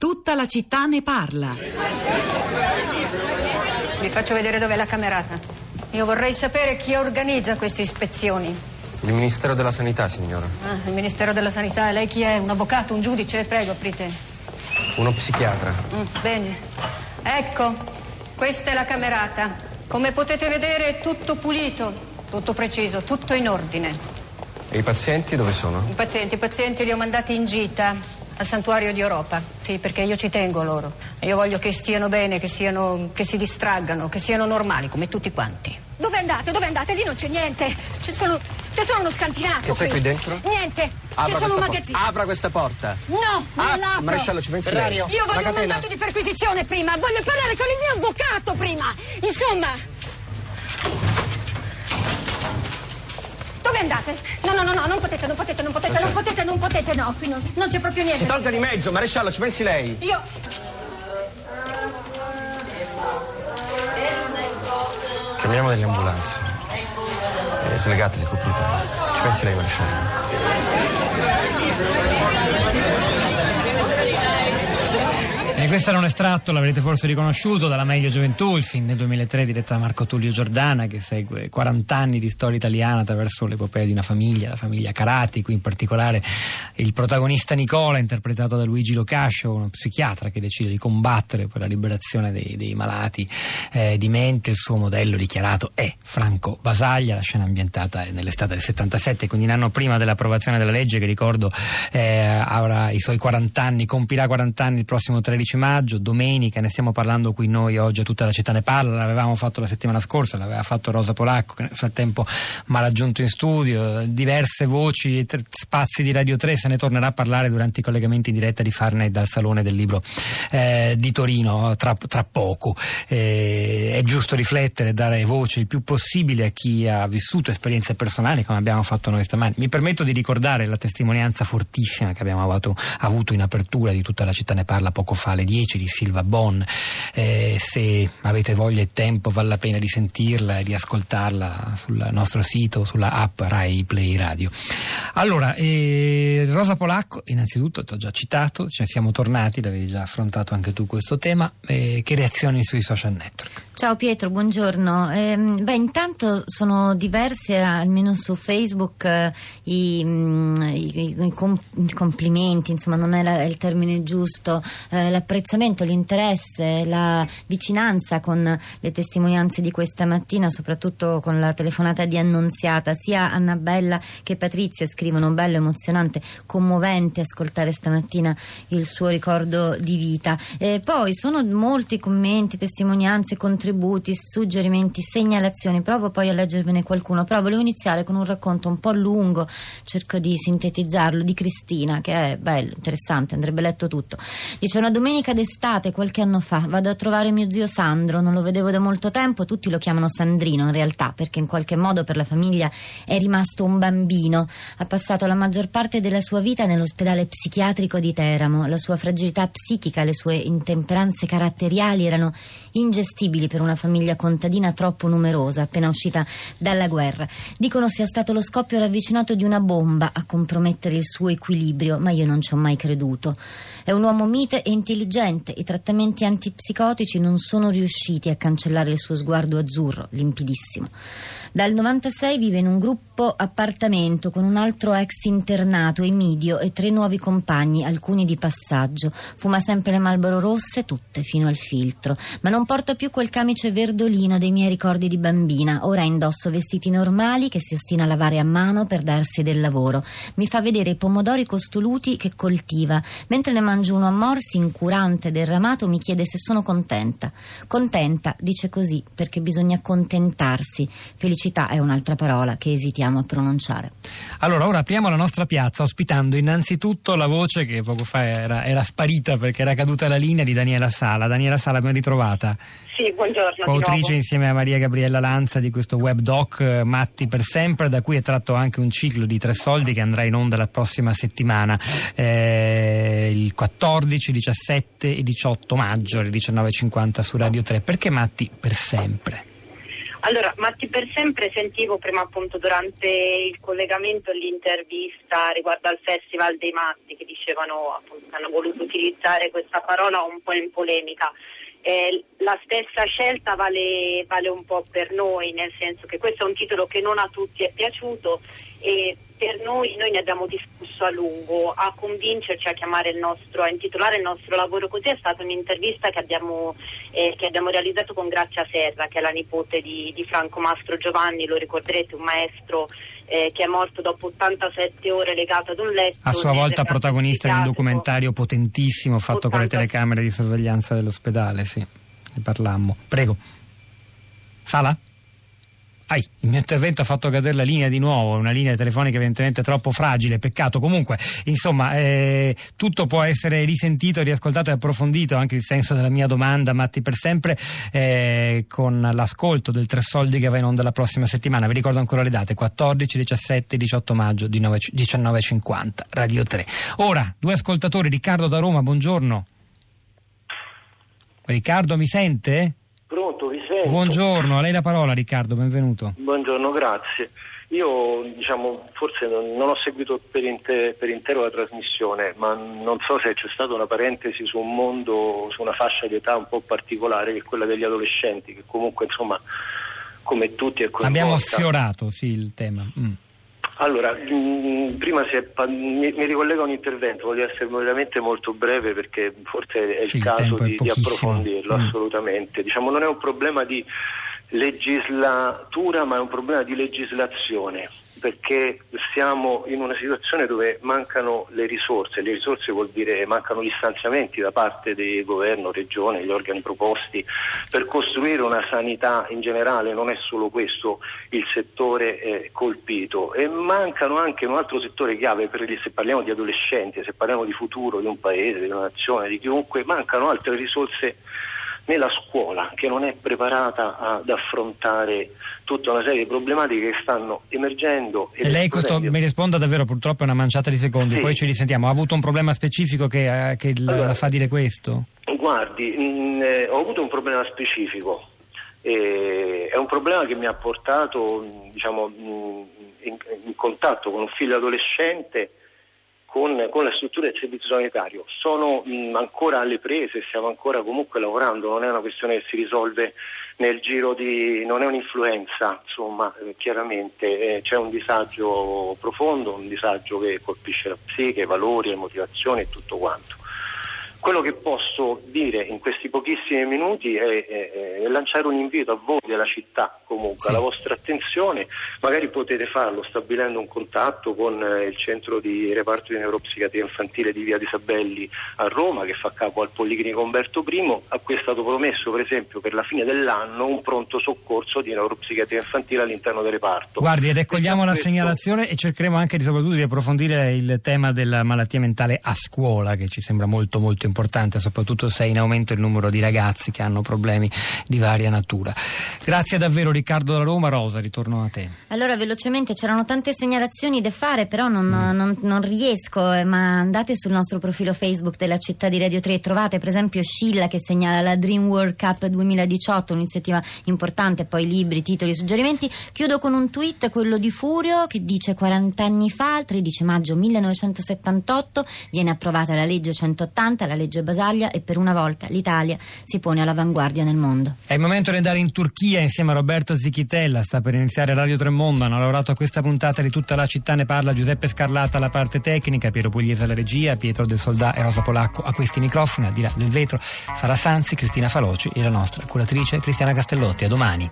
Tutta la città ne parla. Vi faccio vedere dov'è la camerata. Io vorrei sapere chi organizza queste ispezioni. Il Ministero della Sanità, signora. Ah, il Ministero della Sanità. E lei chi è? Un avvocato, un giudice? Prego, aprite. Uno psichiatra. Mm, bene. Ecco, questa è la camerata. Come potete vedere è tutto pulito, tutto preciso, tutto in ordine. E i pazienti dove sono? I pazienti, i pazienti li ho mandati in gita al santuario di Europa. Sì, perché io ci tengo loro. Io voglio che stiano bene, che, siano, che si distraggano, che siano normali come tutti quanti. Dove andate? Dove andate? Lì non c'è niente. C'è solo, c'è solo uno scantinato. Che c'è qui dentro? Niente. Apra c'è solo un magazzino. por- Apra questa porta. No, non Ah, l'apro. maresciallo, ci pensi lei? Io voglio un mandato di perquisizione prima. Voglio parlare con il mio avvocato prima. Insomma. Andate? No, no, no, no, non potete, non potete, non potete, Non potete, non potete, no. Qui non, non c'è proprio niente. Si tolga di mezzo, maresciallo, ci pensi lei? Io. Chiamiamo delle ambulanze. E slegateli, computer. Ci pensi lei, maresciallo? E questo era un estratto, l'avrete forse riconosciuto, dalla Meglio Gioventù, il film del 2003 diretta da Marco Tullio Giordana che segue 40 anni di storia italiana attraverso l'epopea di una famiglia, la famiglia Carati, qui in particolare il protagonista Nicola, interpretato da Luigi Locascio, uno psichiatra che decide di combattere per la liberazione dei, dei malati eh, di mente. Il suo modello dichiarato è Franco Basaglia, la scena ambientata nell'estate del 77, quindi un anno prima dell'approvazione della legge che ricordo eh, avrà i suoi 40 anni, compirà 40 anni il prossimo 13 maggio, domenica, ne stiamo parlando qui noi oggi, tutta la città ne parla, l'avevamo fatto la settimana scorsa, l'aveva fatto Rosa Polacco che nel frattempo mi ha raggiunto in studio, diverse voci, spazi di Radio 3, se ne tornerà a parlare durante i collegamenti in diretta di Farne dal Salone del Libro eh, di Torino tra, tra poco. Eh, è giusto riflettere, dare voce il più possibile a chi ha vissuto esperienze personali come abbiamo fatto noi stamani. Mi permetto di ricordare la testimonianza fortissima che abbiamo avuto, avuto in apertura di tutta la città ne parla poco fa alle 10 di Silva Bon. Eh, se avete voglia e tempo vale la pena di sentirla e di ascoltarla sul nostro sito, sulla app Rai Play Radio. Allora, eh, Rosa Polacco, innanzitutto ti ho già citato, cioè siamo tornati, l'avevi già affrontato anche tu questo tema. Eh, che reazioni sui social network? Ciao Pietro, buongiorno. Ehm, beh, intanto sono diverse, almeno su Facebook, eh, i, mm, i- i i complimenti, insomma non è la- il termine giusto, eh, l'apprezzamento, l'interesse, la vicinanza con le testimonianze di questa mattina, soprattutto con la telefonata di Annunziata. Sia Annabella che Patrizia scrivono bello, emozionante, commovente ascoltare stamattina il suo ricordo di vita. Eh, poi sono molti commenti, testimonianze, contributi, suggerimenti, segnalazioni. Provo poi a leggervene qualcuno. Però volevo iniziare con un racconto un po' lungo, cerco di sintetizzarlo, di Cristina, che è bello, interessante, andrebbe letto tutto. Dice una domenica d'estate, qualche anno fa, vado a trovare mio zio Sandro, non lo vedevo da molto tempo, tutti lo chiamano Sandrino in realtà, perché in qualche modo per la famiglia è rimasto un bambino. Ha passato la maggior parte della sua vita nell'ospedale psichiatrico di Teramo. La sua fragilità psichica, le sue intemperanze caratteriali erano ingestibili per una famiglia contadina troppo numerosa, appena uscita dalla guerra. Dicono sia stato lo scoppio ravvicinato di una bomba a compromettere il suo equilibrio, ma io non ci ho mai creduto. È un uomo mite e intelligente. I trattamenti antipsicotici non sono riusciti a cancellare il suo sguardo azzurro, limpidissimo. Dal 96 vive in un gruppo appartamento con un altro ex internato, Emidio, e tre nuovi compagni, alcuni di passaggio. Fuma sempre le Marlboro rosse, tutte fino al filtro, ma non porta più quel camice verdolino dei miei ricordi di bambina. Ora indosso vestiti normali che si ostina a lavare a mano per darsi del lavoro. Mi fa vedere i pomodori costoluti che coltiva. Mentre ne mangio uno a morsi, incurante, derramato, mi chiede se sono contenta. Contenta, dice così, perché bisogna contentarsi. Felicità è un'altra parola che esitiamo a pronunciare. Allora, ora apriamo la nostra piazza ospitando innanzitutto la voce che poco fa era, era sparita perché era caduta la linea di Daniela Sala. Daniela Sala, ben ritrovata. Sì, buongiorno. coautrice insieme a Maria Gabriella Lanza di questo web doc eh, Matti per sempre, da cui è tratto anche un ciclo di tre soldi che andrà in onda la prossima settimana, eh, il 14, 17 e 18 maggio alle 19.50 su Radio 3. Perché Matti per sempre? Allora, Matti per sempre sentivo prima appunto durante il collegamento l'intervista riguardo al Festival dei Matti che dicevano appunto che hanno voluto utilizzare questa parola un po' in polemica. Eh, la stessa scelta vale, vale, un po' per noi, nel senso che questo è un titolo che non a tutti è piaciuto e per noi, noi ne abbiamo discusso a lungo, a convincerci a, chiamare il nostro, a intitolare il nostro lavoro così è stata un'intervista che abbiamo, eh, che abbiamo realizzato con Grazia Serra, che è la nipote di, di Franco Mastro Giovanni, lo ricorderete, un maestro eh, che è morto dopo 87 ore legato ad un letto. A sua volta protagonista di un documentario potentissimo fatto 80... con le telecamere di sorveglianza dell'ospedale, sì, ne parlammo. Prego. Sala? Ai, il mio intervento ha fatto cadere la linea di nuovo, una linea telefonica evidentemente troppo fragile, peccato. Comunque, insomma, eh, tutto può essere risentito, riascoltato e approfondito, anche il senso della mia domanda, Matti, per sempre, eh, con l'ascolto del Tre Soldi che va in onda la prossima settimana. Vi ricordo ancora le date, 14, 17 18 maggio di 19.50, Radio 3. Ora, due ascoltatori, Riccardo da Roma, buongiorno. Riccardo mi sente? Sento. Buongiorno, a lei la parola Riccardo, benvenuto. Buongiorno, grazie. Io diciamo, forse non, non ho seguito per, inter, per, intero la trasmissione, ma non so se c'è stata una parentesi su un mondo, su una fascia di età un po' particolare, che è quella degli adolescenti, che comunque insomma, come tutti è coinvolta. Abbiamo sfiorato sì, il tema. Mm. Allora, mh, mm, prima è, mi, mi, ricollego a un intervento, voglio essere veramente molto breve perché forse è il sì, caso il di, di, approfondirlo, mm. assolutamente. Diciamo, non è un problema di legislatura ma è un problema di legislazione perché siamo in una situazione dove mancano le risorse, le risorse vuol dire mancano gli stanziamenti da parte del governo, regione, gli organi proposti per costruire una sanità in generale, non è solo questo il settore eh, colpito. E mancano anche un altro settore chiave gli, se parliamo di adolescenti, se parliamo di futuro di un paese, di una nazione, di chiunque, mancano altre risorse nella scuola che non è preparata ad affrontare tutta una serie di problematiche che stanno emergendo. E lei questo mi risponda davvero, purtroppo è una manciata di secondi, sì. poi ci risentiamo. Ha avuto un problema specifico che, eh, che allora, la fa dire questo? Guardi, mh, mm, eh, ho avuto un problema specifico. Eh, è un problema che mi ha portato diciamo, mm, in, in contatto con un figlio adolescente con, con, le strutture del servizio sanitario. Sono mh, ancora alle prese, stiamo ancora comunque lavorando, non è una questione che si risolve nel giro di... non è un'influenza, insomma, eh, chiaramente eh, c'è un disagio profondo, un disagio che colpisce la psiche, i valori, le motivazioni e tutto quanto. Quello che posso dire in questi pochissimi minuti è, è, è lanciare un invito a voi della città, comunque, sì. alla vostra attenzione. Magari potete farlo stabilendo un contatto con eh, il centro di reparto di neuropsichiatria infantile di Via di Sabelli a Roma, che fa capo al Policlinico Umberto I, a cui è stato promesso, per esempio, per la fine dell'anno un pronto soccorso di neuropsichiatria infantile all'interno del reparto. Guardi, raccogliamo la questo... segnalazione e cercheremo anche di, soprattutto di approfondire il tema della malattia mentale a scuola, che ci sembra molto molto importante importante, soprattutto se è in aumento il numero di ragazzi che hanno problemi di varia natura. Grazie davvero Riccardo da Roma. Rosa, ritorno a te. Allora, velocemente, c'erano tante segnalazioni da fare, però non, mm. non, non riesco, eh, ma andate sul nostro profilo Facebook della città di Radio 3 e trovate per esempio Scilla che segnala la Dream World Cup 2018, un'iniziativa importante, poi libri, titoli, suggerimenti. Chiudo con un tweet, quello di Furio, che dice 40 anni fa, il 13 maggio 1978, viene approvata la legge 180, la legge Basaglia e per una volta l'Italia si pone all'avanguardia nel mondo. È il momento di andare in Turchia insieme a Roberto Zichitella, sta per iniziare Radio Tremondo, hanno lavorato a questa puntata di tutta la città, ne parla Giuseppe Scarlata alla parte tecnica, Piero Pugliese alla regia, Pietro del Soldà e Rosa Polacco a questi microfoni, al di là del vetro, Sara Sanzi, Cristina Faloci e la nostra curatrice Cristiana Castellotti. A domani.